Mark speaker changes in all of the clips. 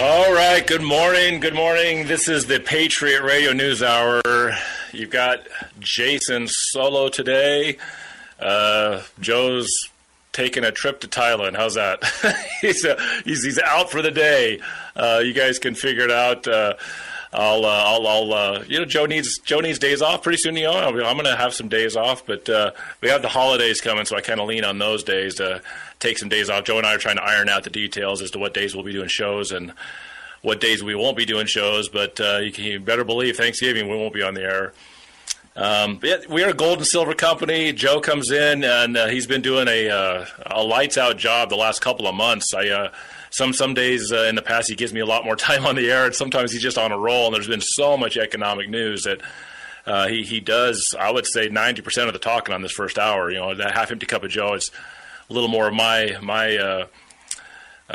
Speaker 1: All right. Good morning. Good morning. This is the Patriot Radio News Hour. You've got Jason solo today. Uh, Joe's taking a trip to Thailand. How's that? he's, uh, he's he's out for the day. Uh, you guys can figure it out. I'll, uh, I'll, I'll, uh, you know, Joe needs Joe needs days off pretty soon. You know, I'm going to have some days off, but uh, we have the holidays coming, so I kind of lean on those days to take some days off. Joe and I are trying to iron out the details as to what days we'll be doing shows and what days we won't be doing shows. But uh, you can you better believe Thanksgiving we won't be on the air. Um, we are a gold and silver company. Joe comes in and uh, he's been doing a, uh, a lights out job the last couple of months. I uh, some some days uh, in the past he gives me a lot more time on the air, and sometimes he's just on a roll. And there's been so much economic news that uh, he he does. I would say 90 percent of the talking on this first hour. You know, that half empty cup of Joe is a little more of my my uh,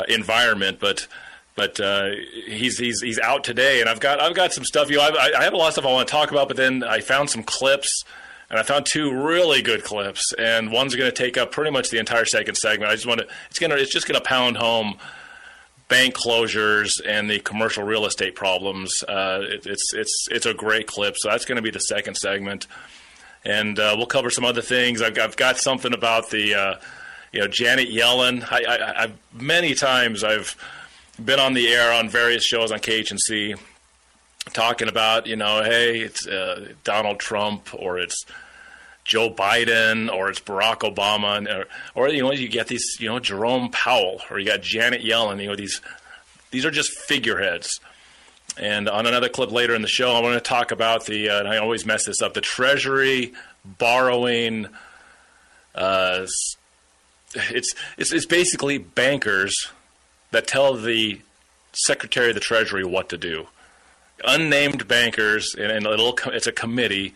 Speaker 1: environment, but but uh, he's he's he's out today, and I've got I've got some stuff. You know, I, I have a lot of stuff I want to talk about, but then I found some clips, and I found two really good clips, and one's going to take up pretty much the entire second segment. I just want to it's gonna it's just going to pound home bank closures and the commercial real estate problems. Uh, it, it's it's it's a great clip, so that's going to be the second segment, and uh, we'll cover some other things. I've, I've got something about the uh, you know Janet Yellen. I, I, I've many times I've been on the air on various shows on KHNC talking about, you know, hey, it's uh, Donald Trump or it's Joe Biden or it's Barack Obama, or, or, you know, you get these, you know, Jerome Powell or you got Janet Yellen. You know, these these are just figureheads. And on another clip later in the show, I want to talk about the. Uh, and I always mess this up. The Treasury borrowing. Uh, it's, it's it's basically bankers that tell the Secretary of the Treasury what to do. Unnamed bankers, and, and a little, it's a committee,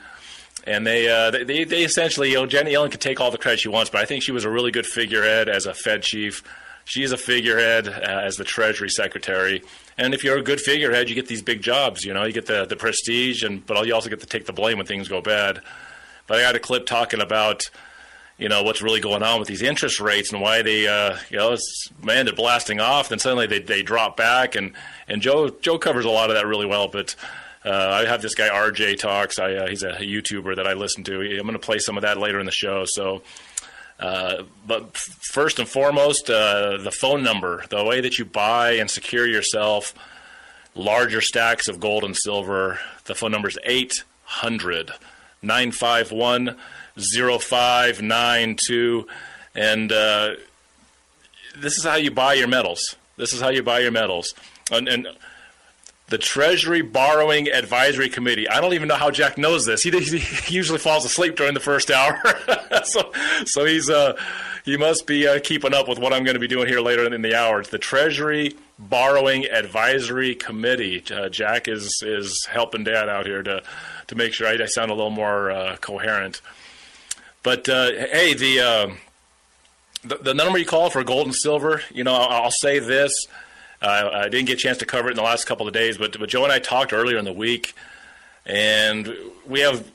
Speaker 1: and they, uh, they, they essentially, you know, Janet Yellen can take all the credit she wants, but I think she was a really good figurehead as a Fed chief. She is a figurehead uh, as the Treasury Secretary, and if you're a good figurehead, you get these big jobs. You know, you get the the prestige, and but you also get to take the blame when things go bad. But I got a clip talking about you know what's really going on with these interest rates and why they uh, you know it's man they're blasting off then suddenly they, they drop back and and Joe Joe covers a lot of that really well but uh, I have this guy RJ talks I, uh, he's a YouTuber that I listen to I'm going to play some of that later in the show so uh, but first and foremost uh, the phone number the way that you buy and secure yourself larger stacks of gold and silver the phone number is 800 951 0592. And uh, this is how you buy your metals. This is how you buy your metals. And, and, the Treasury Borrowing Advisory Committee. I don't even know how Jack knows this. He, he usually falls asleep during the first hour, so so he's uh, he must be uh, keeping up with what I'm going to be doing here later in the hour. It's the Treasury Borrowing Advisory Committee. Uh, Jack is is helping Dad out here to to make sure I, I sound a little more uh, coherent. But uh, hey, the, uh, the, the number you call for gold and silver, you know, I'll, I'll say this. Uh, I didn't get a chance to cover it in the last couple of days, but, but Joe and I talked earlier in the week, and we have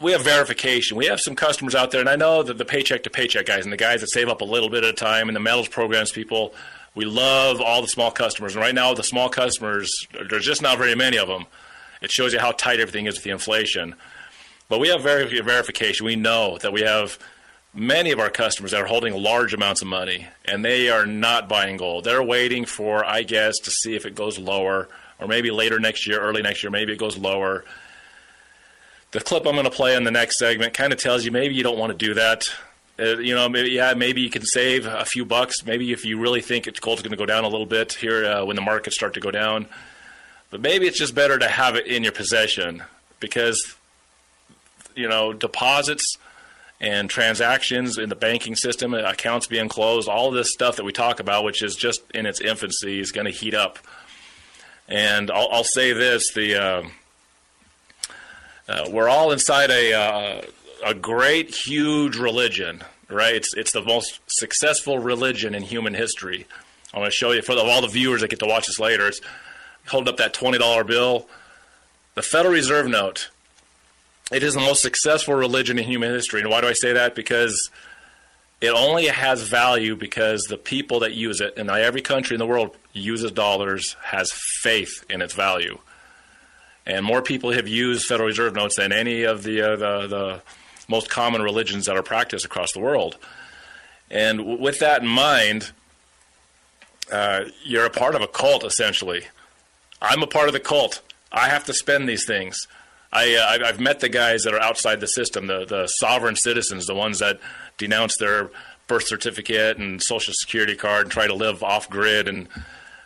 Speaker 1: we have verification. We have some customers out there, and I know that the paycheck to paycheck guys and the guys that save up a little bit at a time and the metals programs people, we love all the small customers. And right now, the small customers, there's just not very many of them. It shows you how tight everything is with the inflation. But we have ver- verification. We know that we have many of our customers are holding large amounts of money and they are not buying gold. They're waiting for, I guess, to see if it goes lower or maybe later next year, early next year, maybe it goes lower. The clip I'm going to play in the next segment kind of tells you maybe you don't want to do that. Uh, you know, maybe, yeah, maybe you can save a few bucks. Maybe if you really think it's gold's going to go down a little bit here uh, when the markets start to go down. But maybe it's just better to have it in your possession because you know deposits and transactions in the banking system, accounts being closed, all this stuff that we talk about, which is just in its infancy, is going to heat up. And I'll, I'll say this: the uh, uh, we're all inside a uh, a great, huge religion, right? It's it's the most successful religion in human history. I'm going to show you for the, all the viewers that get to watch this later. It's hold up that twenty dollar bill, the Federal Reserve note it is the most successful religion in human history. And why do I say that? Because it only has value because the people that use it, and every country in the world uses dollars, has faith in its value. And more people have used Federal Reserve notes than any of the, uh, the, the most common religions that are practiced across the world. And w- with that in mind, uh, you're a part of a cult, essentially. I'm a part of the cult. I have to spend these things. I, uh, I've met the guys that are outside the system, the, the sovereign citizens, the ones that denounce their birth certificate and social security card and try to live off grid. And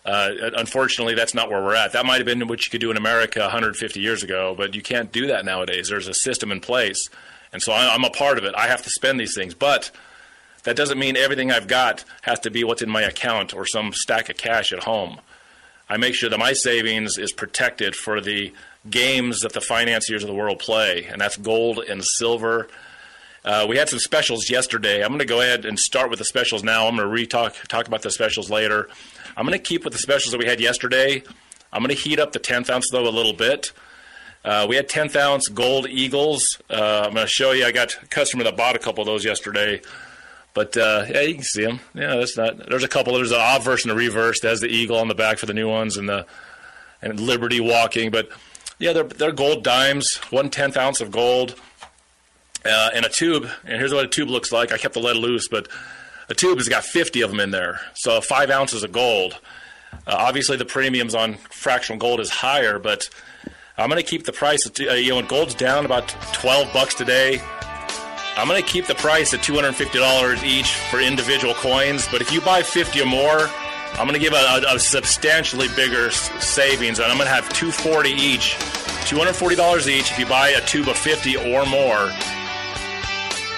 Speaker 1: uh, unfortunately, that's not where we're at. That might have been what you could do in America 150 years ago, but you can't do that nowadays. There's a system in place. And so I'm a part of it. I have to spend these things. But that doesn't mean everything I've got has to be what's in my account or some stack of cash at home. I make sure that my savings is protected for the games that the financiers of the world play, and that's gold and silver. Uh, we had some specials yesterday. I'm going to go ahead and start with the specials now. I'm going to re-talk talk about the specials later. I'm going to keep with the specials that we had yesterday. I'm going to heat up the 10th ounce though a little bit. Uh, we had 10th ounce gold eagles. Uh, I'm going to show you. I got a customer that bought a couple of those yesterday. But uh, yeah, you can see them. Yeah, that's not. There's a couple. There's an obverse and a reverse. That has the eagle on the back for the new ones, and the and Liberty walking. But yeah, they're they're gold dimes, one tenth ounce of gold, uh, in a tube. And here's what a tube looks like. I kept the lead loose, but a tube has got 50 of them in there, so five ounces of gold. Uh, obviously, the premiums on fractional gold is higher, but I'm going to keep the price. At, uh, you know, when gold's down about 12 bucks today, I'm going to keep the price at $250 each for individual coins. But if you buy 50 or more, I'm going to give a, a, a, substantially bigger savings, and I'm going to have 240 each, $240 each if you buy a tube of 50 or more.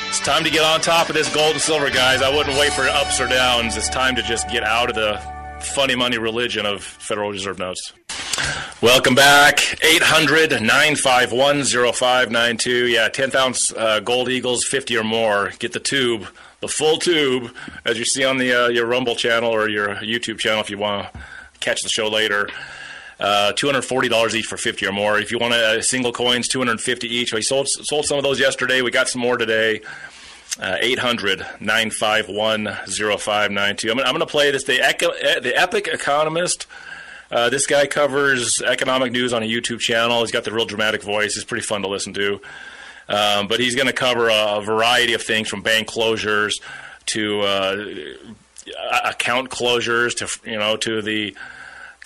Speaker 1: It's time to get on top of this gold and silver, guys. I wouldn't wait for ups or downs. It's time to just get out of the funny money religion of Federal Reserve notes. Welcome back. 800 951 0592. Yeah, 10th ounce uh, gold eagles, 50 or more. Get the tube the full tube, as you see on the uh, your Rumble channel or your YouTube channel if you want to catch the show later. Uh, $240 each for 50 or more. If you want a, single coins, 250 each. We sold sold some of those yesterday. We got some more today. Uh, 800 951 0592. I'm going to play this. The, the Epic Economist. Uh, this guy covers economic news on a YouTube channel. He's got the real dramatic voice. He's pretty fun to listen to. Um, but he's going to cover a, a, variety of things from bank closures to uh, account closures to you know to the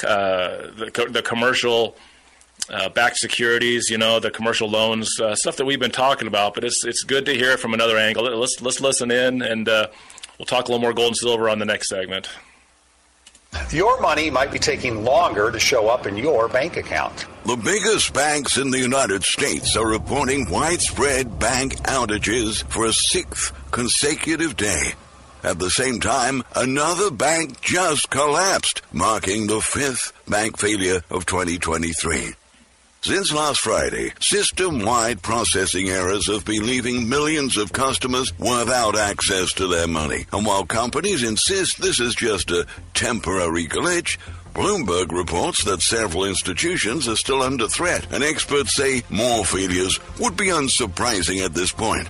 Speaker 1: uh, the, the, commercial uh, backed securities, you know, the commercial loans, uh, stuff that we've been talking about. But it's it's good to hear it from another angle. Let's let's listen in, and uh, we'll talk a little more gold and silver on the next segment.
Speaker 2: Your money might be taking longer to show up in your bank account.
Speaker 3: The biggest banks in the United States are reporting widespread bank outages for a sixth consecutive day. At the same time, another bank just collapsed, marking the fifth bank failure of 2023. Since last Friday, system-wide processing errors have been leaving millions of customers without access to their money. And while companies insist this is just a temporary glitch, Bloomberg reports that several institutions are still under threat, and experts say more failures would be unsurprising at this point.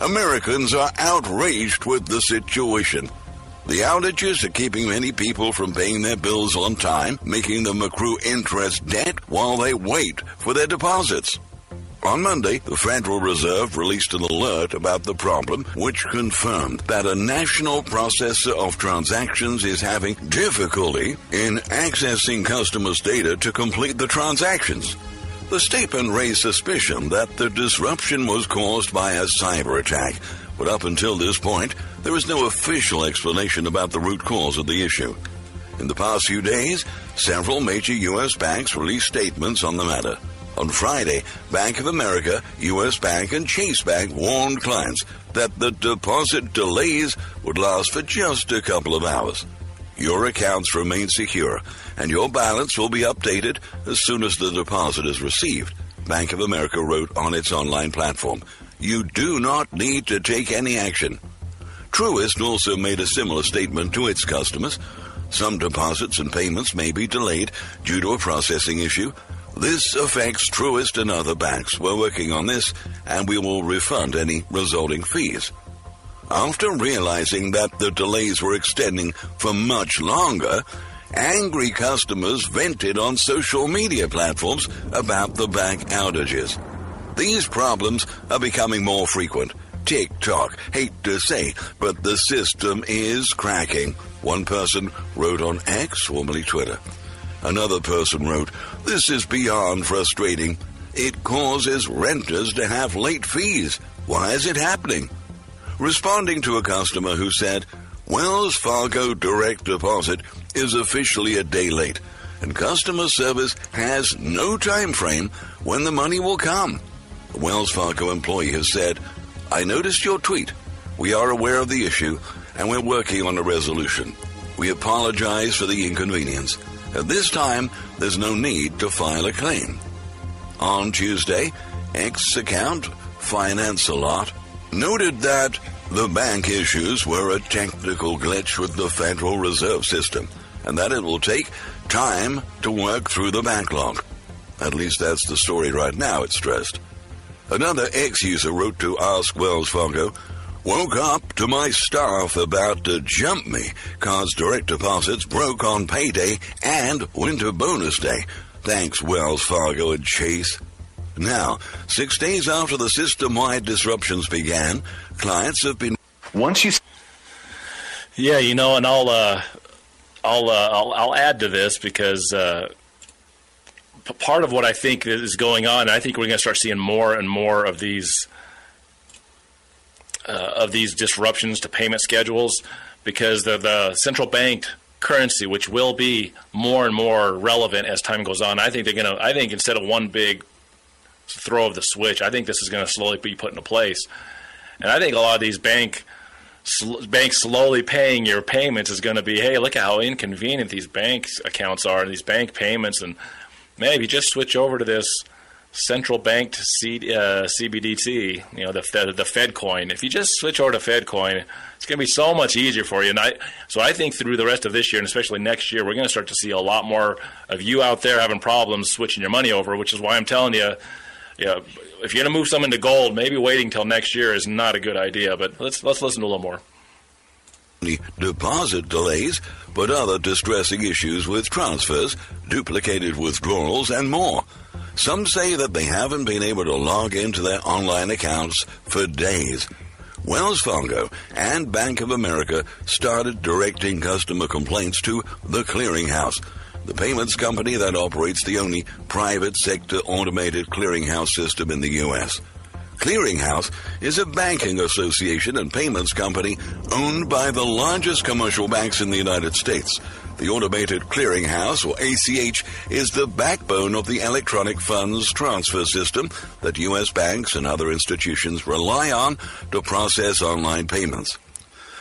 Speaker 3: Americans are outraged with the situation. The outages are keeping many people from paying their bills on time, making them accrue interest debt while they wait for their deposits. On Monday, the Federal Reserve released an alert about the problem, which confirmed that a national processor of transactions is having difficulty in accessing customers' data to complete the transactions. The statement raised suspicion that the disruption was caused by a cyber attack, but up until this point, there is no official explanation about the root cause of the issue. In the past few days, several major U.S. banks released statements on the matter. On Friday, Bank of America, U.S. Bank, and Chase Bank warned clients that the deposit delays would last for just a couple of hours. Your accounts remain secure, and your balance will be updated as soon as the deposit is received. Bank of America wrote on its online platform. You do not need to take any action. Truist also made a similar statement to its customers. Some deposits and payments may be delayed due to a processing issue. This affects Truist and other banks. We're working on this, and we will refund any resulting fees. After realizing that the delays were extending for much longer, angry customers vented on social media platforms about the bank outages. These problems are becoming more frequent. TikTok, hate to say, but the system is cracking. One person wrote on X, formerly Twitter. Another person wrote, This is beyond frustrating. It causes renters to have late fees. Why is it happening? Responding to a customer who said, Wells Fargo direct deposit is officially a day late, and customer service has no time frame when the money will come. A Wells Fargo employee has said, I noticed your tweet. We are aware of the issue, and we're working on a resolution. We apologize for the inconvenience. At this time, there's no need to file a claim. On Tuesday, X account Finance a Lot noted that the bank issues were a technical glitch with the Federal Reserve System and that it will take time to work through the backlog. At least that's the story right now, it's stressed. Another ex user wrote to Ask Wells Fargo, Woke up to my staff about to jump me cause direct deposits broke on payday and winter bonus day. Thanks, Wells Fargo and Chase. Now, six days after the system wide disruptions began, clients have been.
Speaker 2: Once you
Speaker 1: Yeah, you know, and I'll uh, I'll, uh, I'll I'll add to this because uh, p- part of what I think is going on, I think we're going to start seeing more and more of these uh, of these disruptions to payment schedules because the the central bank currency, which will be more and more relevant as time goes on. I think they're going to. I think instead of one big throw of the switch, I think this is going to slowly be put into place, and I think a lot of these bank banks slowly paying your payments is going to be, hey, look at how inconvenient these bank accounts are, and these bank payments, and maybe just switch over to this central bank to C, uh, CBDT, you know, the Fed, the Fed coin. If you just switch over to Fed coin, it's going to be so much easier for you. And I, so I think through the rest of this year and especially next year, we're going to start to see a lot more of you out there having problems switching your money over, which is why I'm telling you, yeah, if you're going to move some into gold, maybe waiting until next year is not a good idea. But let's let's listen to a little more.
Speaker 3: Deposit delays, but other distressing issues with transfers, duplicated withdrawals, and more. Some say that they haven't been able to log into their online accounts for days. Wells Fargo and Bank of America started directing customer complaints to the Clearinghouse, the payments company that operates the only private sector automated clearinghouse system in the U.S. Clearinghouse is a banking association and payments company owned by the largest commercial banks in the United States. The Automated Clearinghouse, or ACH, is the backbone of the electronic funds transfer system that U.S. banks and other institutions rely on to process online payments.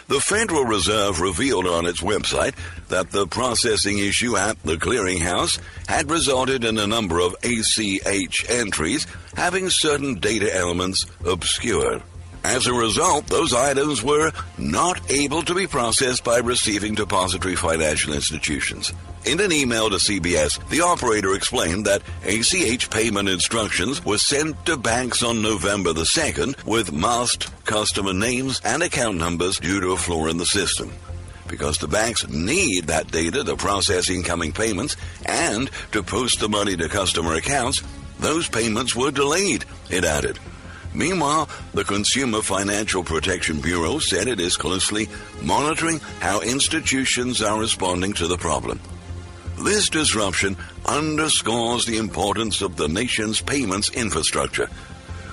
Speaker 3: The Federal Reserve revealed on its website that the processing issue at the clearinghouse had resulted in a number of ACH entries having certain data elements obscured. As a result, those items were not able to be processed by receiving depository financial institutions. In an email to CBS, the operator explained that ACH payment instructions were sent to banks on November the 2nd with masked customer names and account numbers due to a flaw in the system. Because the banks need that data to process incoming payments and to post the money to customer accounts, those payments were delayed, it added. Meanwhile, the Consumer Financial Protection Bureau said it is closely monitoring how institutions are responding to the problem. This disruption underscores the importance of the nation's payments infrastructure.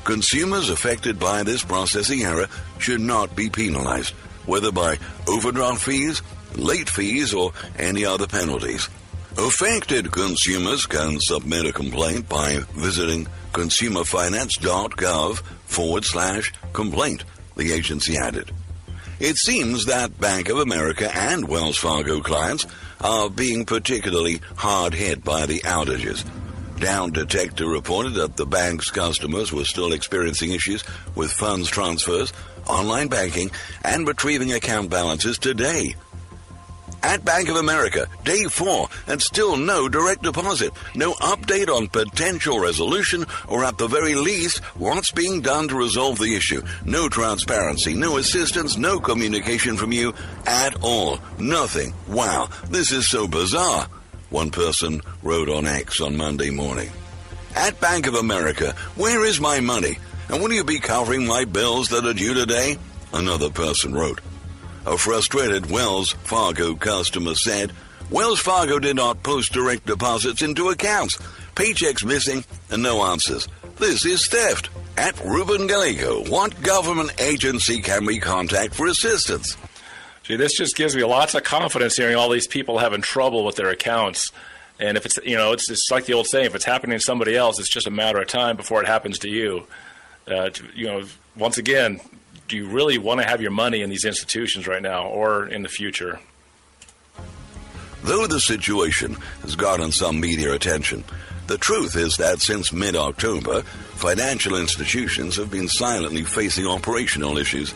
Speaker 3: Consumers affected by this processing error should not be penalized, whether by overdraft fees, late fees, or any other penalties. Affected consumers can submit a complaint by visiting consumerfinance.gov forward slash complaint, the agency added. It seems that Bank of America and Wells Fargo clients are being particularly hard hit by the outages. Down Detector reported that the bank's customers were still experiencing issues with funds transfers, online banking, and retrieving account balances today at Bank of America, day four, and still no direct deposit, no update on potential resolution, or at the very least, what's being done to resolve the issue. No transparency, no assistance, no communication from you at all. Nothing. Wow, this is so bizarre. One person wrote on X on Monday morning. At Bank of America, where is my money? And will you be covering my bills that are due today? Another person wrote. A frustrated Wells Fargo customer said, Wells Fargo did not post direct deposits into accounts. Paychecks missing and no answers. This is theft. At Ruben Gallego, what government agency can we contact for assistance?
Speaker 1: Gee, this just gives me lots of confidence hearing all these people having trouble with their accounts. And if it's, you know, it's, it's like the old saying, if it's happening to somebody else, it's just a matter of time before it happens to you. Uh, you know, once again, do you really want to have your money in these institutions right now or in the future?
Speaker 3: Though the situation has gotten some media attention, the truth is that since mid October, financial institutions have been silently facing operational issues.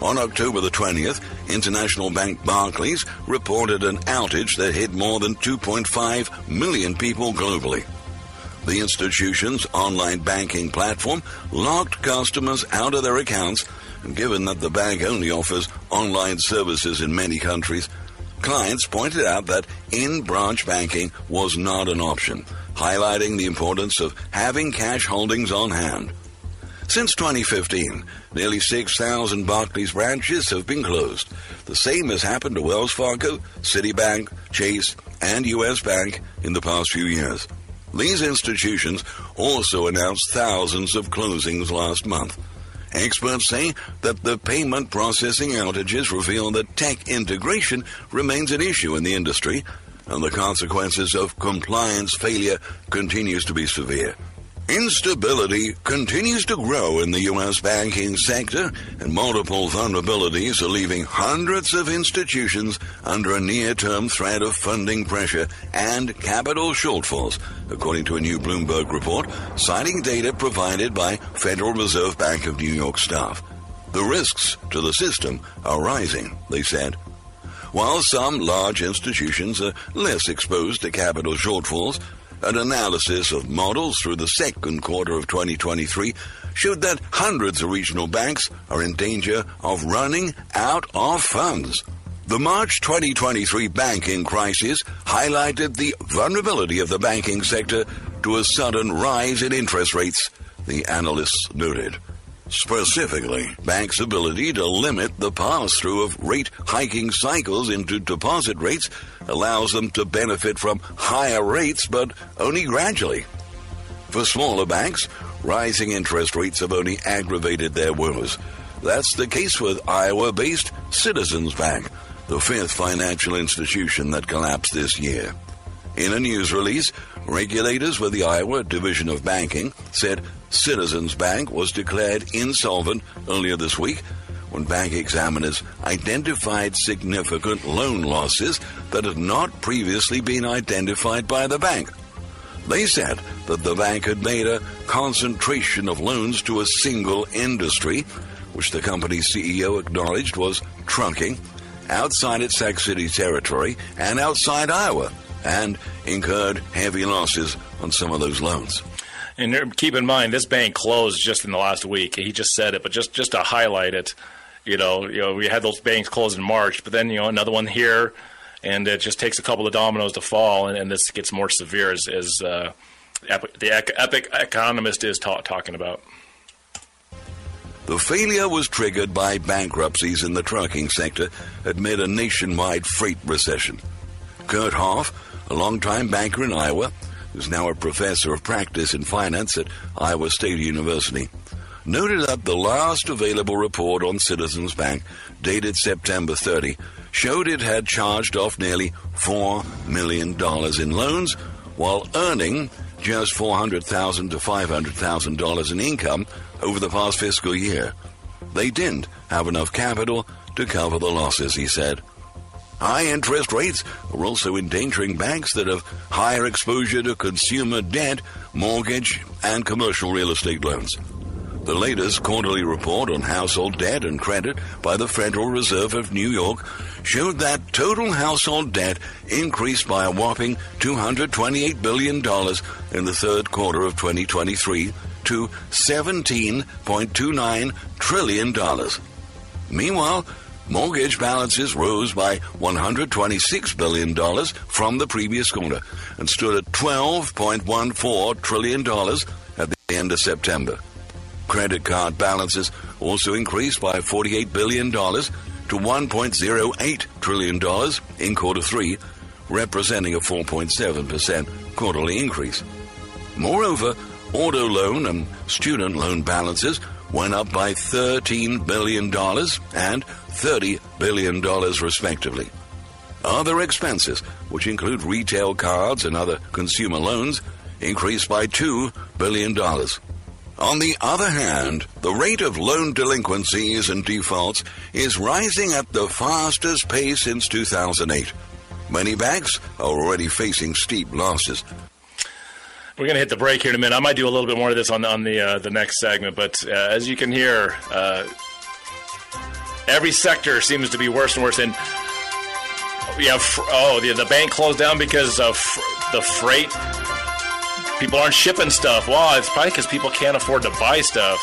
Speaker 3: On October the 20th, International Bank Barclays reported an outage that hit more than 2.5 million people globally. The institution's online banking platform locked customers out of their accounts Given that the bank only offers online services in many countries, clients pointed out that in branch banking was not an option, highlighting the importance of having cash holdings on hand. Since 2015, nearly 6,000 Barclays branches have been closed. The same has happened to Wells Fargo, Citibank, Chase, and US Bank in the past few years. These institutions also announced thousands of closings last month. Experts say that the payment processing outages reveal that tech integration remains an issue in the industry, and the consequences of compliance failure continues to be severe. Instability continues to grow in the U.S. banking sector, and multiple vulnerabilities are leaving hundreds of institutions under a near term threat of funding pressure and capital shortfalls, according to a new Bloomberg report citing data provided by Federal Reserve Bank of New York staff. The risks to the system are rising, they said. While some large institutions are less exposed to capital shortfalls, an analysis of models through the second quarter of 2023 showed that hundreds of regional banks are in danger of running out of funds. The March 2023 banking crisis highlighted the vulnerability of the banking sector to a sudden rise in interest rates, the analysts noted. Specifically, banks' ability to limit the pass through of rate hiking cycles into deposit rates allows them to benefit from higher rates, but only gradually. For smaller banks, rising interest rates have only aggravated their woes. That's the case with Iowa based Citizens Bank, the fifth financial institution that collapsed this year. In a news release, regulators with the Iowa Division of Banking said Citizens Bank was declared insolvent earlier this week when bank examiners identified significant loan losses that had not previously been identified by the bank. They said that the bank had made a concentration of loans to a single industry, which the company's CEO acknowledged was trucking, outside its Sac City territory and outside Iowa, and incurred heavy losses on some of those loans.
Speaker 1: And keep in mind, this bank closed just in the last week. He just said it, but just just to highlight it, you know, you know, we had those banks closed in March, but then you know another one here, and it just takes a couple of dominoes to fall, and, and this gets more severe as, as uh, the epic economist is ta- talking about.
Speaker 3: The failure was triggered by bankruptcies in the trucking sector amid a nationwide freight recession. Kurt Hoff, a longtime banker in Iowa, who's now a professor of practice in finance at Iowa State University, noted that the last available report on Citizens Bank, dated September 30, showed it had charged off nearly $4 million in loans while earning just 400,000 to $500,000 in income over the past fiscal year. They didn't have enough capital to cover the losses, he said. High interest rates are also endangering banks that have higher exposure to consumer debt, mortgage, and commercial real estate loans. The latest quarterly report on household debt and credit by the Federal Reserve of New York showed that total household debt increased by a whopping $228 billion in the third quarter of 2023 to $17.29 trillion. Meanwhile, mortgage balances rose by $126 billion from the previous quarter and stood at $12.14 trillion at the end of September. Credit card balances also increased by $48 billion to $1.08 trillion in quarter three, representing a 4.7% quarterly increase. Moreover, auto loan and student loan balances went up by $13 billion and $30 billion, respectively. Other expenses, which include retail cards and other consumer loans, increased by $2 billion. On the other hand, the rate of loan delinquencies and defaults is rising at the fastest pace since 2008. Many banks are already facing steep losses.
Speaker 1: We're going to hit the break here in a minute. I might do a little bit more of this on, on the uh, the next segment, but uh, as you can hear, uh, every sector seems to be worse and worse. And yeah, fr- oh, the, the bank closed down because of fr- the freight. People aren't shipping stuff. Wow, it's probably because people can't afford to buy stuff.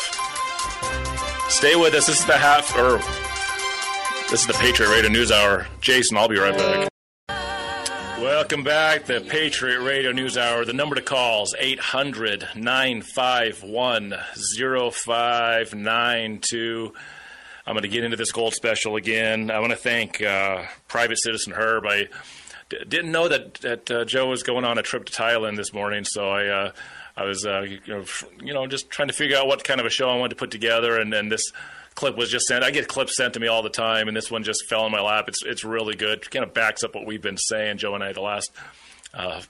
Speaker 1: Stay with us. This is the half, or this is the Patriot Radio News Hour. Jason, I'll be right back. Welcome back, the Patriot Radio News Hour. The number to call is 800 951 0592. I'm going to get into this gold special again. I want to thank uh, Private Citizen Herb. I d- didn't know that, that uh, Joe was going on a trip to Thailand this morning, so I. Uh, I was, uh, you, know, f- you know, just trying to figure out what kind of a show I wanted to put together, and then this clip was just sent. I get clips sent to me all the time, and this one just fell in my lap. It's it's really good. It kind of backs up what we've been saying, Joe and I, the last, uh,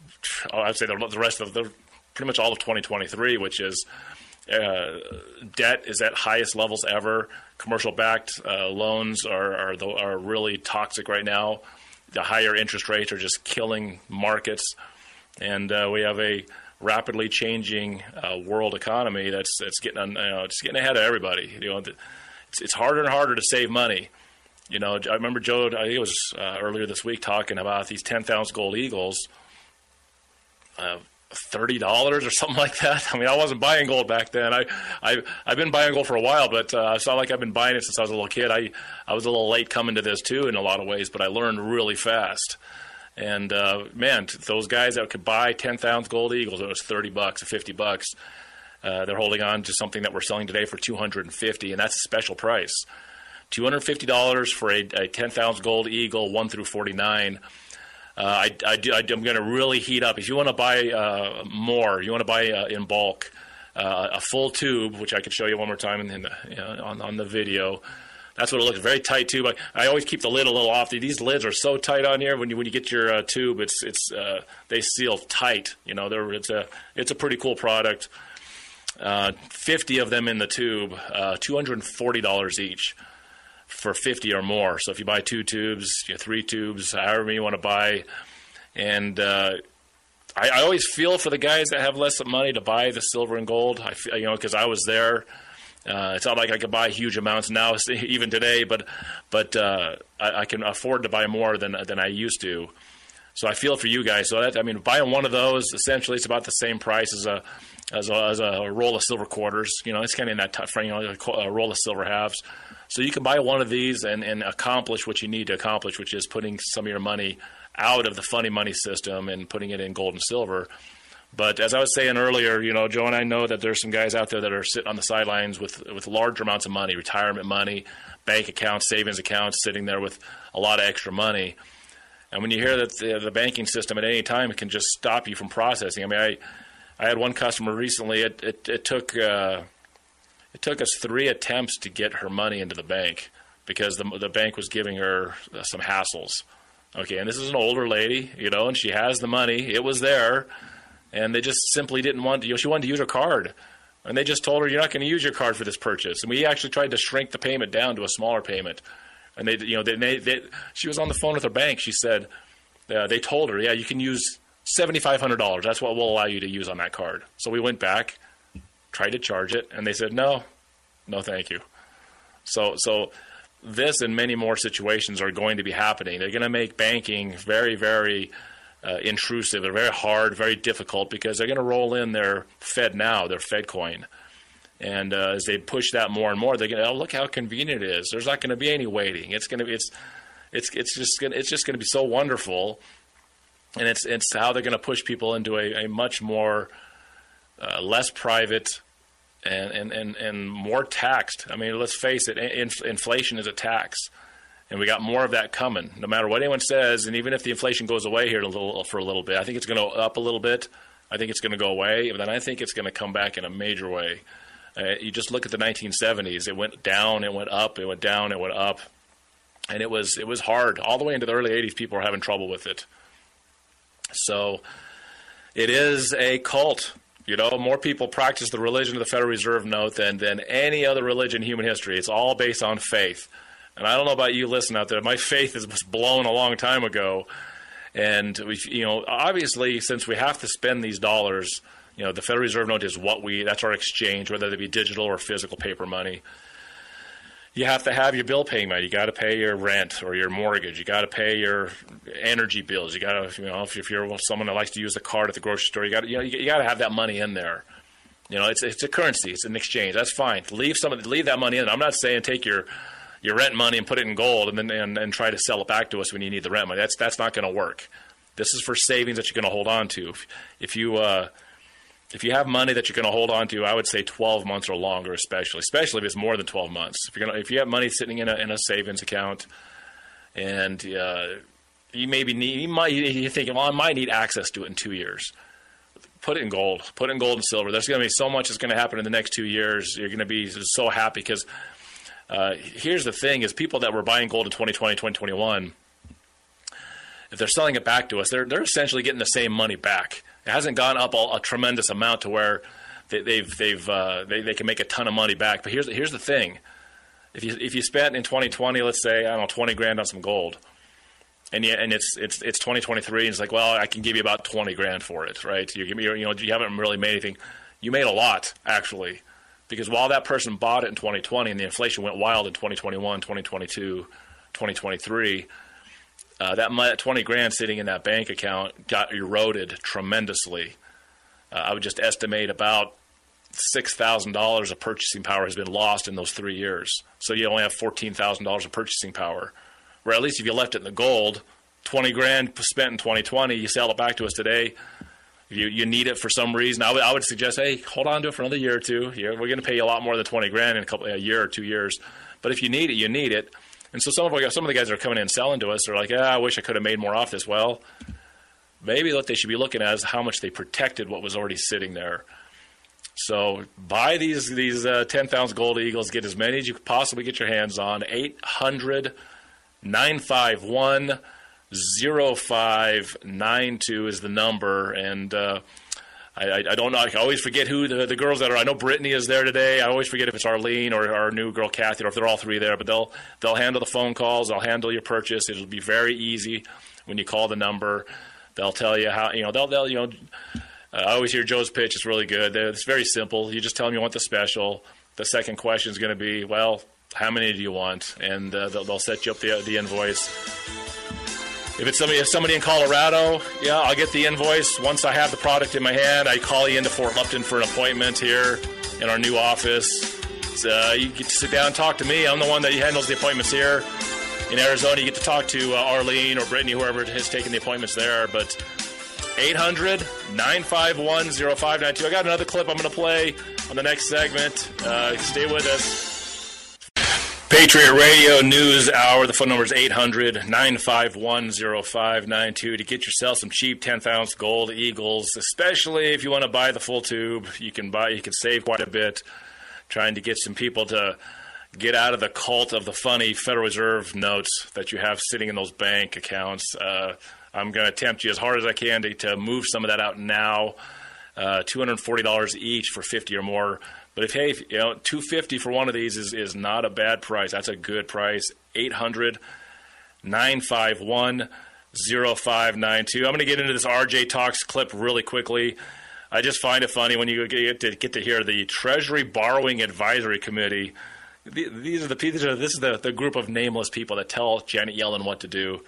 Speaker 1: I'd say the, the rest of the pretty much all of 2023, which is uh, debt is at highest levels ever. Commercial backed uh, loans are are, the, are really toxic right now. The higher interest rates are just killing markets, and uh, we have a rapidly changing uh, world economy that's that's getting on, you know, it's getting ahead of everybody. You know, it's, it's harder and harder to save money. You know, I remember Joe. I think it was uh, earlier this week talking about these ten thousand gold eagles. Uh, Thirty dollars or something like that. I mean, I wasn't buying gold back then. I, I, I've been buying gold for a while, but uh, it's not like I've been buying it since I was a little kid. I, I was a little late coming to this too in a lot of ways, but I learned really fast. And uh, man, those guys that could buy ten thousand gold eagles, it was thirty bucks or fifty bucks. Uh, they're holding on to something that we're selling today for 250 and that's a special price $250 for a, a 10000 gold eagle 1 through 49 uh, I, I, do, I, am going to really heat up if you want to buy uh, more you want to buy uh, in bulk uh, a full tube which i could show you one more time in, in the, you know, on, on the video that's what it looks very tight tube. I, I always keep the lid a little off. These lids are so tight on here. When you when you get your uh, tube, it's it's uh, they seal tight. You know, it's a it's a pretty cool product. Uh, 50 of them in the tube, uh, $240 each for 50 or more. So if you buy two tubes, you three tubes, however many you want to buy. And uh, I, I, always feel for the guys that have less money to buy the silver and gold. I feel, you know, because I was there. Uh, it's not like I could buy huge amounts now, even today, but but uh, I, I, can afford to buy more than than I used to. So I feel for you guys. So that I mean, buying one of those essentially it's about the same price as a as a, as a roll of silver quarters. You know, it's kind of in that t- frame, you know, a roll of silver halves. So you can buy one of these and, and accomplish what you need to accomplish, which is putting some of your money out of the funny money system and putting it in gold and silver. But as I was saying earlier, you know, Joe and I know that there's some guys out there that are sitting on the sidelines with with large amounts of money, retirement money, bank accounts, savings accounts, sitting there with a lot of extra money. And when you hear that the, the banking system at any time can just stop you from processing, I mean, I I had one customer recently. It it, it took uh, it took us three attempts to get her money into the bank because the the bank was giving her uh, some hassles. Okay, and this is an older lady, you know, and she has the money. It was there, and they just simply didn't want. You know, she wanted to use her card, and they just told her you're not going to use your card for this purchase. And we actually tried to shrink the payment down to a smaller payment. And they, you know, they, they, they she was on the phone with her bank. She said uh, they told her, yeah, you can use seventy five hundred dollars. That's what we'll allow you to use on that card. So we went back, tried to charge it, and they said no, no, thank you. So so this and many more situations are going to be happening. They're going to make banking very very uh, intrusive. They're very hard, very difficult because they're going to roll in their Fed now, their Fed coin. And uh, as they push that more and more, they're going to oh, look how convenient it is. There's not going to be any waiting. It's going to be it's it's it's just gonna, it's just going to be so wonderful, and it's it's how they're going to push people into a, a much more uh, less private and, and, and, and more taxed. I mean, let's face it, inf- inflation is a tax and we got more of that coming. No matter what anyone says, and even if the inflation goes away here a little, for a little bit, I think it's going to up a little bit. I think it's going to go away, but then I think it's going to come back in a major way. Uh, you just look at the 1970s; it went down, it went up, it went down, it went up, and it was it was hard all the way into the early 80s. People were having trouble with it. So, it is a cult. You know, more people practice the religion of the Federal Reserve note than than any other religion in human history. It's all based on faith. And I don't know about you, listen out there. My faith is, was blown a long time ago, and we, you know, obviously, since we have to spend these dollars, you know, the Federal Reserve note is what we that's our exchange, whether it be digital or physical paper money. You have to have your bill money. You got to pay your rent or your mortgage. You got to pay your energy bills. You got to, you know, if, if you're someone that likes to use the card at the grocery store, you got, to, you know, you, you got to have that money in there. You know, it's it's a currency. It's an exchange. That's fine. Leave some, of, leave that money in. I'm not saying take your your rent money and put it in gold and then and, and try to sell it back to us when you need the rent money. That's that's not going to work. This is for savings that you're going to hold on to. If, if you uh, if you have money that you're going to hold on to, I would say 12 months or longer, especially especially if it's more than 12 months. If you're gonna if you have money sitting in a in a savings account and uh, you maybe need you might you think well I might need access to it in two years. Put it in gold. Put it in gold and silver. There's going to be so much that's going to happen in the next two years. You're going to be so happy because uh, here's the thing: is people that were buying gold in 2020, 2021, if they're selling it back to us, they're they're essentially getting the same money back. It hasn't gone up a, a tremendous amount to where they, they've, they've uh, they, they can make a ton of money back. But here's here's the thing: if you if you spent in 2020, let's say I don't know 20 grand on some gold, and yeah, and it's it's it's 2023, and it's like, well, I can give you about 20 grand for it, right? You you know, you haven't really made anything. You made a lot actually because while that person bought it in 2020 and the inflation went wild in 2021, 2022, 2023, uh, that 20 grand sitting in that bank account got eroded tremendously. Uh, I would just estimate about $6,000 of purchasing power has been lost in those three years. So you only have $14,000 of purchasing power. Where at least if you left it in the gold, 20 grand spent in 2020, you sell it back to us today, you, you need it for some reason, I would, I would suggest, hey, hold on to it for another year or two. We're going to pay you a lot more than 20 grand in a couple a year or two years. But if you need it, you need it. And so some of our, some of the guys that are coming in selling to us are like, ah, I wish I could have made more off this. Well, maybe what they should be looking at is how much they protected what was already sitting there. So buy these these uh, 10 ounce gold eagles. Get as many as you could possibly get your hands on. 800 951 0592 is the number. And uh, I, I, don't know. I always forget who the, the girls that are. I know Brittany is there today. I always forget if it's Arlene or our new girl Kathy or if they're all three there. But they'll they'll handle the phone calls. They'll handle your purchase. It'll be very easy when you call the number. They'll tell you how you know they'll they'll you know. Uh, I always hear Joe's pitch. It's really good. It's very simple. You just tell them you want the special. The second question is going to be, well, how many do you want? And uh, they'll, they'll set you up the, the invoice if it's somebody, if somebody in Colorado, yeah, I'll get the invoice. Once I have the product in my hand, I call you into Fort Lupton for an appointment here in our new office. Uh, you get to sit down and talk to me. I'm the one that handles the appointments here. In Arizona, you get to talk to uh, Arlene or Brittany, whoever has taken the appointments there. But 800 951 0592. I got another clip I'm going to play on the next segment. Uh, stay with us. Patriot Radio News Hour. The phone number is 800 951 0592 to get yourself some cheap 10th ounce gold eagles, especially if you want to buy the full tube. You can buy, you can save quite a bit trying to get some people to get out of the cult of the funny Federal Reserve notes that you have sitting in those bank accounts. Uh, I'm going to tempt you as hard as I can to, to move some of that out now. Uh, $240 each for 50 or more. But if hey, if, you know, 250 for one of these is, is not a bad price. That's a good price. 800 951 0592. I'm going to get into this RJ Talks clip really quickly. I just find it funny when you get to get to hear the Treasury Borrowing Advisory Committee. These are the these are, this is the, the group of nameless people that tell Janet Yellen what to do.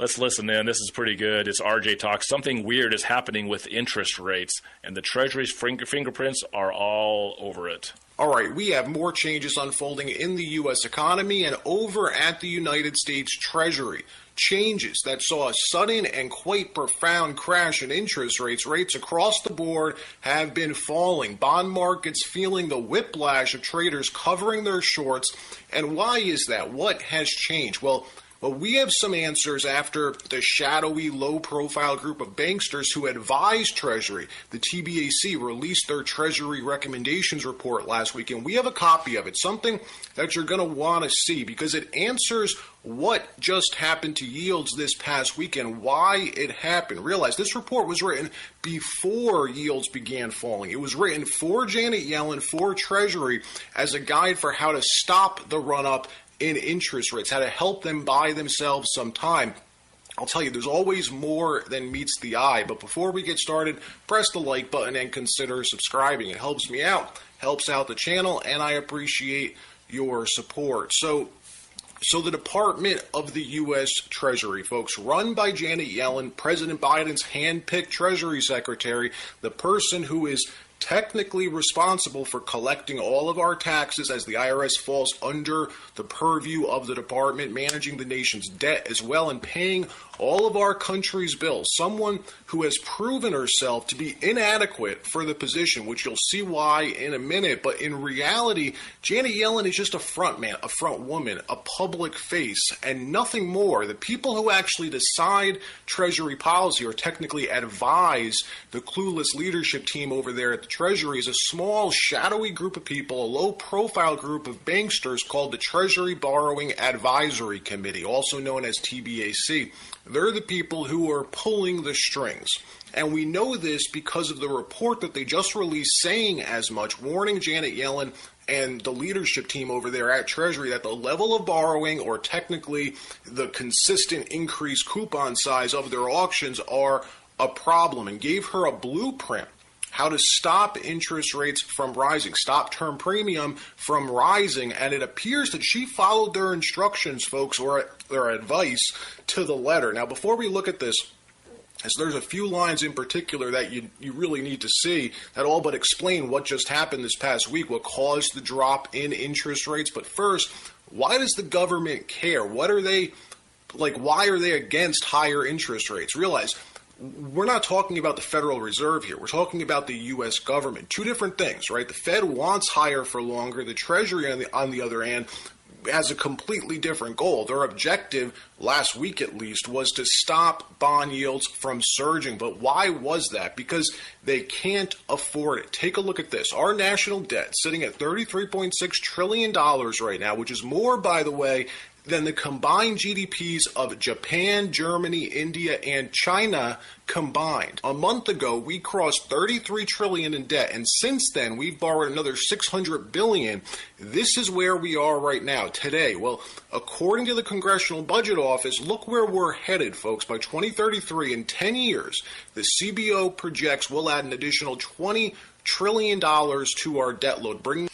Speaker 1: Let's listen in. This is pretty good. It's RJ Talk. Something weird is happening with interest rates, and the Treasury's finger, fingerprints are all over it.
Speaker 4: All right, we have more changes unfolding in the U.S. economy and over at the United States Treasury changes that saw a sudden and quite profound crash in interest rates. Rates across the board have been falling. Bond markets feeling the whiplash of traders covering their shorts. And why is that? What has changed? Well, well, we have some answers after the shadowy, low profile group of banksters who advised Treasury. The TBAC released their Treasury recommendations report last week, and we have a copy of it, something that you're going to want to see because it answers what just happened to yields this past weekend, why it happened. Realize this report was written before yields began falling. It was written for Janet Yellen, for Treasury, as a guide for how to stop the run up in interest rates, how to help them buy themselves some time. I'll tell you, there's always more than meets the eye. But before we get started, press the like button and consider subscribing. It helps me out, helps out the channel, and I appreciate your support. So, so the Department of the U.S. Treasury, folks, run by Janet Yellen, President Biden's hand-picked Treasury Secretary, the person who is technically responsible for collecting all of our taxes as the IRS falls under the purview of the department managing the nation's debt as well and paying all of our country's bills. Someone who has proven herself to be inadequate for the position, which you'll see why in a minute. But in reality, Janet Yellen is just a front man, a front woman, a public face, and nothing more. The people who actually decide Treasury policy or technically advise the clueless leadership team over there at the Treasury is a small, shadowy group of people, a low profile group of banksters called the Treasury Borrowing Advisory Committee, also known as TBAC. They're the people who are pulling the strings. And we know this because of the report that they just released saying as much, warning Janet Yellen and the leadership team over there at Treasury that the level of borrowing, or technically the consistent increased coupon size of their auctions, are a problem and gave her a blueprint how to stop interest rates from rising, stop term premium from rising. And it appears that she followed their instructions, folks, or their advice to the letter. Now, before we look at this, as there's a few lines in particular that you you really need to see that all but explain what just happened this past week, what caused the drop in interest rates. But first, why does the government care? What are they like? Why are they against higher interest rates? Realize we're not talking about the Federal Reserve here. We're talking about the U.S. government. Two different things, right? The Fed wants higher for longer. The Treasury, on the, on the other hand, has a completely different goal. Their objective, last week at least, was to stop bond yields from surging. But why was that? Because they can't afford it. Take a look at this. Our national debt sitting at $33.6 trillion right now, which is more, by the way, than the combined GDPs of Japan, Germany, India, and China combined. A month ago, we crossed 33 trillion in debt, and since then, we've borrowed another 600 billion. This is where we are right now today. Well, according to the Congressional Budget Office, look where we're headed, folks. By 2033, in 10 years, the CBO projects we'll add an additional 20 trillion dollars to our debt load, bringing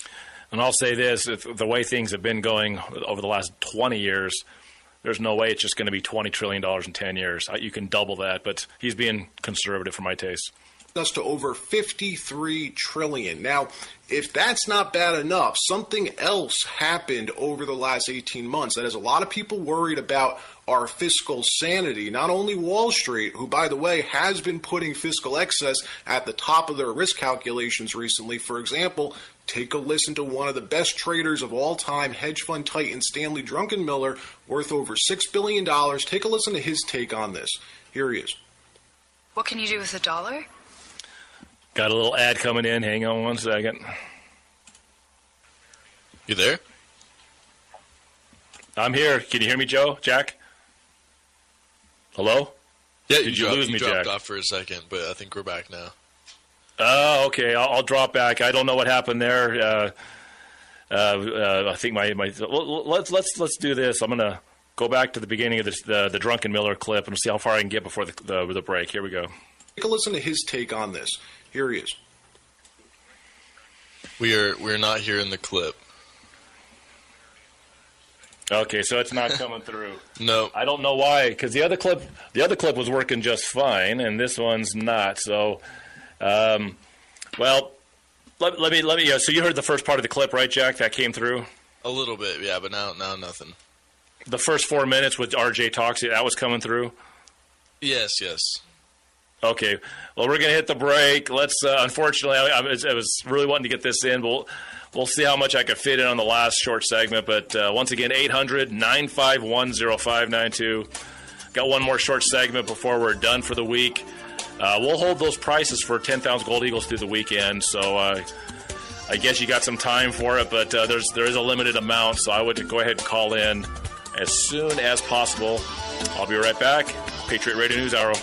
Speaker 1: and I'll say this: the way things have been going over the last 20 years, there's no way it's just going to be 20 trillion dollars in 10 years. You can double that, but he's being conservative for my taste.
Speaker 4: Us to over 53 trillion. Now, if that's not bad enough, something else happened over the last 18 months that has a lot of people worried about our fiscal sanity. Not only Wall Street, who, by the way, has been putting fiscal excess at the top of their risk calculations recently. For example, Take a listen to one of the best traders of all time, hedge fund titan Stanley Druckenmiller, worth over $6 billion. Take a listen to his take on this. Here he is.
Speaker 5: What can you do with a dollar?
Speaker 1: Got a little ad coming in. Hang on one second.
Speaker 6: You there?
Speaker 1: I'm here. Can you hear me, Joe? Jack? Hello?
Speaker 6: Yeah,
Speaker 1: Did
Speaker 6: you,
Speaker 1: you
Speaker 6: dropped,
Speaker 1: lose
Speaker 6: you
Speaker 1: me,
Speaker 6: dropped
Speaker 1: Jack?
Speaker 6: off for a second, but I think we're back now.
Speaker 1: Oh, okay. I'll, I'll drop back. I don't know what happened there. Uh, uh, uh, I think my my well, let's let's let's do this. I'm gonna go back to the beginning of this, the the Druckenmiller clip and see how far I can get before the the, the break. Here we go.
Speaker 4: Take a listen to his take on this. Here he is.
Speaker 6: We are we're not hearing the clip.
Speaker 1: Okay, so it's not coming through.
Speaker 6: No,
Speaker 1: I don't know why, because the other clip, the other clip was working just fine, and this one's not. So, um, well, let, let me let me. Uh, so you heard the first part of the clip, right, Jack? That came through.
Speaker 6: a little bit, yeah, but now now nothing.
Speaker 1: The first four minutes with RJ talks, that was coming through.
Speaker 6: Yes, yes.
Speaker 1: Okay. Well, we're going to hit the break. Let's. Uh, unfortunately, I, I, was, I was really wanting to get this in, but we'll, we'll see how much I could fit in on the last short segment. But uh, once again, 800 951 0592. Got one more short segment before we're done for the week. Uh, we'll hold those prices for 10,000 Gold Eagles through the weekend. So uh, I guess you got some time for it, but uh, there's there is a limited amount. So I would go ahead and call in as soon as possible. I'll be right back. Patriot Radio News Hour.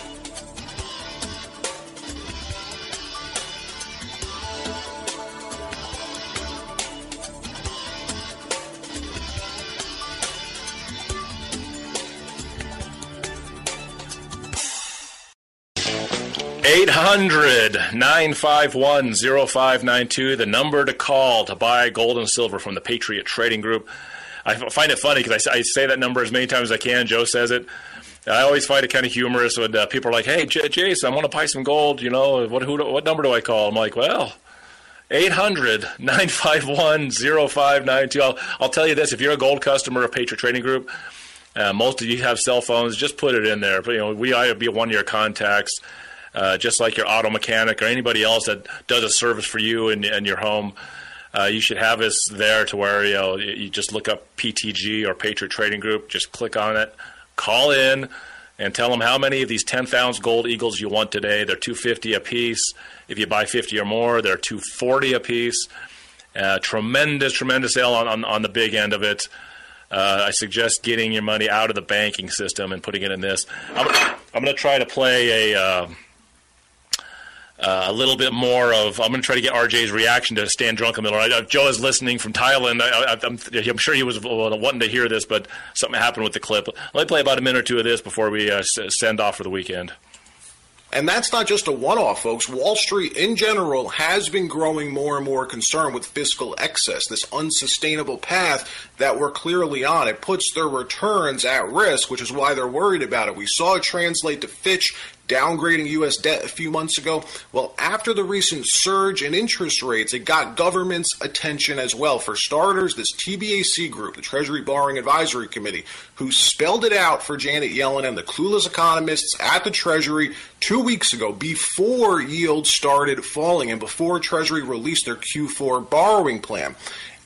Speaker 1: Eight hundred nine five one zero five nine two, the number to call to buy gold and silver from the Patriot Trading Group. I find it funny because I say that number as many times as I can. Joe says it. I always find it kind of humorous when uh, people are like, "Hey, J- Jason, I want to buy some gold. You know, what who, what number do I call?" I'm like, "Well, 800 951 0592. I'll tell you this: if you're a gold customer of Patriot Trading Group, uh, most of you have cell phones. Just put it in there. But, you know, we to be one your contacts, uh, just like your auto mechanic or anybody else that does a service for you in, in your home. Uh, you should have us there to where you know you just look up PTG or Patriot Trading Group. Just click on it, call in, and tell them how many of these 10,000 gold eagles you want today. They're 250 a piece. If you buy 50 or more, they're 240 a piece. Uh, tremendous, tremendous sale on, on, on the big end of it. Uh, I suggest getting your money out of the banking system and putting it in this. I'm, I'm going to try to play a. Uh, uh, a little bit more of. I'm going to try to get RJ's reaction to Stan Druckenmiller. I, I, Joe is listening from Thailand. I, I'm sure he was uh, wanting to hear this, but something happened with the clip. Let me play about a minute or two of this before we uh, send off for the weekend.
Speaker 4: And that's not just a one off, folks. Wall Street in general has been growing more and more concerned with fiscal excess, this unsustainable path that we're clearly on. It puts their returns at risk, which is why they're worried about it. We saw it translate to Fitch downgrading U.S. debt a few months ago. Well, after the recent surge in interest rates, it got government's attention as well. For starters, this TBAC group, the Treasury Borrowing Advisory Committee, who spelled it out for Janet Yellen and the clueless economists at the Treasury two weeks ago before yields started falling and before Treasury released their Q4 borrowing plan.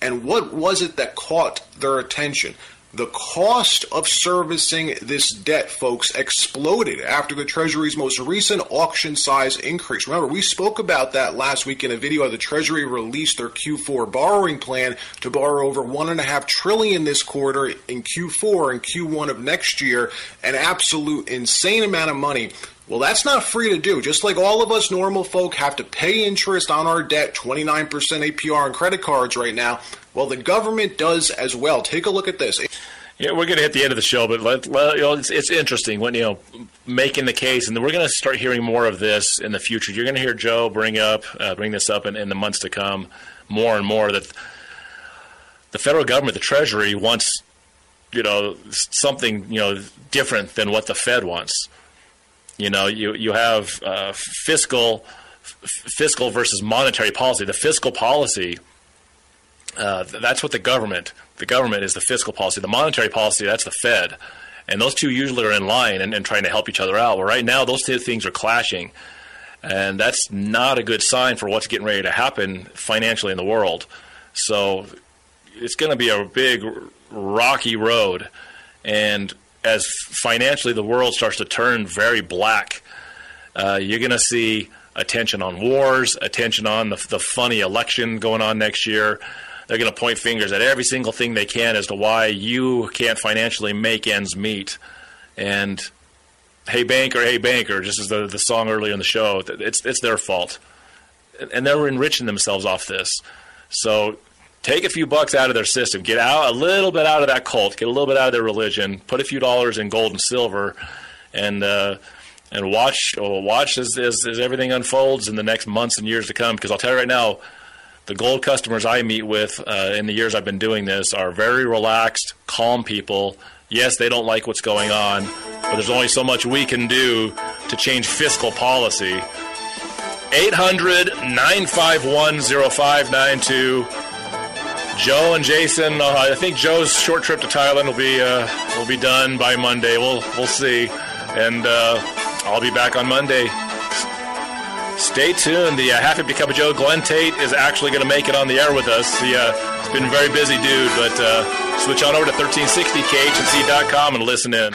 Speaker 4: And what was it that caught their attention? The cost of servicing this debt, folks, exploded after the Treasury's most recent auction size increase. Remember, we spoke about that last week in a video. The Treasury released their Q4 borrowing plan to borrow over one and a half trillion this quarter in Q4 and Q1 of next year, an absolute insane amount of money. Well, that's not free to do. Just like all of us normal folk have to pay interest on our debt, 29% APR on credit cards right now, well, the government does as well. Take a look at this.
Speaker 1: Yeah, we're going to hit the end of the show, but let, let, you know, it's, it's interesting when you know making the case, and we're going to start hearing more of this in the future. You're going to hear Joe bring up uh, bring this up in, in the months to come, more and more that the federal government, the Treasury, wants you know something you know different than what the Fed wants. You know, you you have uh, fiscal f- fiscal versus monetary policy. The fiscal policy uh, th- that's what the government. The government is the fiscal policy. The monetary policy, that's the Fed. And those two usually are in line and, and trying to help each other out. Well, right now, those two things are clashing. And that's not a good sign for what's getting ready to happen financially in the world. So it's going to be a big, rocky road. And as financially the world starts to turn very black, uh, you're going to see attention on wars, attention on the, the funny election going on next year. They're going to point fingers at every single thing they can as to why you can't financially make ends meet. And hey banker, hey banker, just as the the song earlier in the show, it's it's their fault, and they're enriching themselves off this. So take a few bucks out of their system, get out a little bit out of that cult, get a little bit out of their religion, put a few dollars in gold and silver, and uh, and watch oh, watch as, as, as everything unfolds in the next months and years to come. Because I'll tell you right now, the gold customers I meet with uh, in the years I've been doing this are very relaxed, calm people. Yes, they don't like what's going on, but there's only so much we can do to change fiscal policy. 800 951 0592. Joe and Jason, uh, I think Joe's short trip to Thailand will be uh, will be done by Monday. We'll we'll see, and uh, I'll be back on Monday. Stay tuned. The uh, Happy Become a Joe Glenn Tate is actually going to make it on the air with us. He, uh, he's been a very busy dude, but uh, switch on over to 1360khnc.com and listen in.